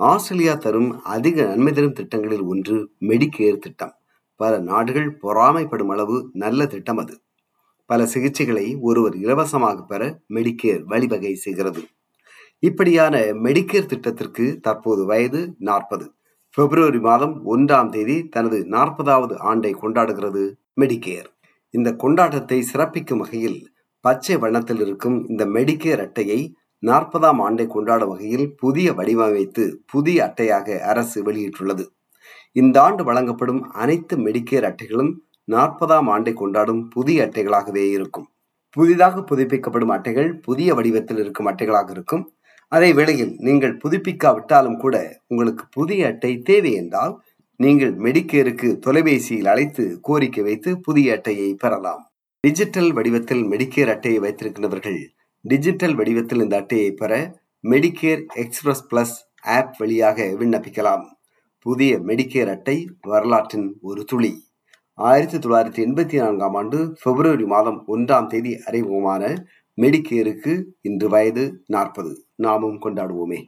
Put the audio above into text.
Australia தரும் அதிக நன்மை தரும் திட்டங்களில் ஒன்று மெடிக்கேர் திட்டம். பல நாடுகள் பொறாமைப்படும் அளவு நல்ல திட்டம் அது. பல சிகிச்சைகளை ஒருவர் இலவசமாக பெற மெடிக்கேர் வழிவகை செய்கிறது. இப்படியான மெடிக்கேர் திட்டத்திற்கு தற்போது வயது நாற்பது. பிப்ரவரி மாதம் ஒன்றாம் தேதி தனது நாற்பதாவது ஆண்டை கொண்டாடுகிறது மெடிக்கேர் இந்த கொண்டாட்டத்தை சிறப்பிக்கும் வகையில் பச்சை வண்ணத்தில் இருக்கும் இந்த மெடிக்கேர் அட்டையை நாற்பதாம் ஆண்டை கொண்டாடும் வகையில் புதிய வடிவமைத்து புதிய அட்டையாக அரசு வெளியிட்டுள்ளது. இந்த ஆண்டு வழங்கப்படும் அனைத்து மெடிக்கேர் அட்டைகளும் நாற்பதாம் ஆண்டை கொண்டாடும் புதிய அட்டைகளாகவே இருக்கும். புதிதாக புதுப்பிக்கப்படும் அட்டைகள் புதிய வடிவத்தில் இருக்கும் அட்டைகளாக இருக்கும். அதே வேளையில் நீங்கள் புதுப்பிக்காவிட்டாலும் கூட உங்களுக்கு புதிய அட்டை தேவை என்றால் நீங்கள் மெடிக்கேருக்கு தொலைபேசியில் அழைத்து கோரிக்கை வைத்து புதிய அட்டையை பெறலாம். டிஜிட்டல் வடிவத்தில் மெடிக்கேர் அட்டையை வைத்திருக்கின்றவர்கள் டிஜிட்டல் வடிவத்தில் இந்த அட்டையை பெற மெடிக்கேர் எக்ஸ்பிரஸ் பிளஸ் ஆப் வழியாக விண்ணப்பிக்கலாம். புதிய மெடிக்கேர் அட்டை வரலாற்றின் ஒரு துளி. ஆயிரத்தி தொள்ளாயிரத்தி எண்பத்தி நான்காம் ஆண்டு பிப்ரவரி மாதம் ஒன்றாம் தேதி அறிமுகமான மெடிக்கேருக்கு இன்று வயது நாற்பது. நாமும் கொண்டாடுவோமே.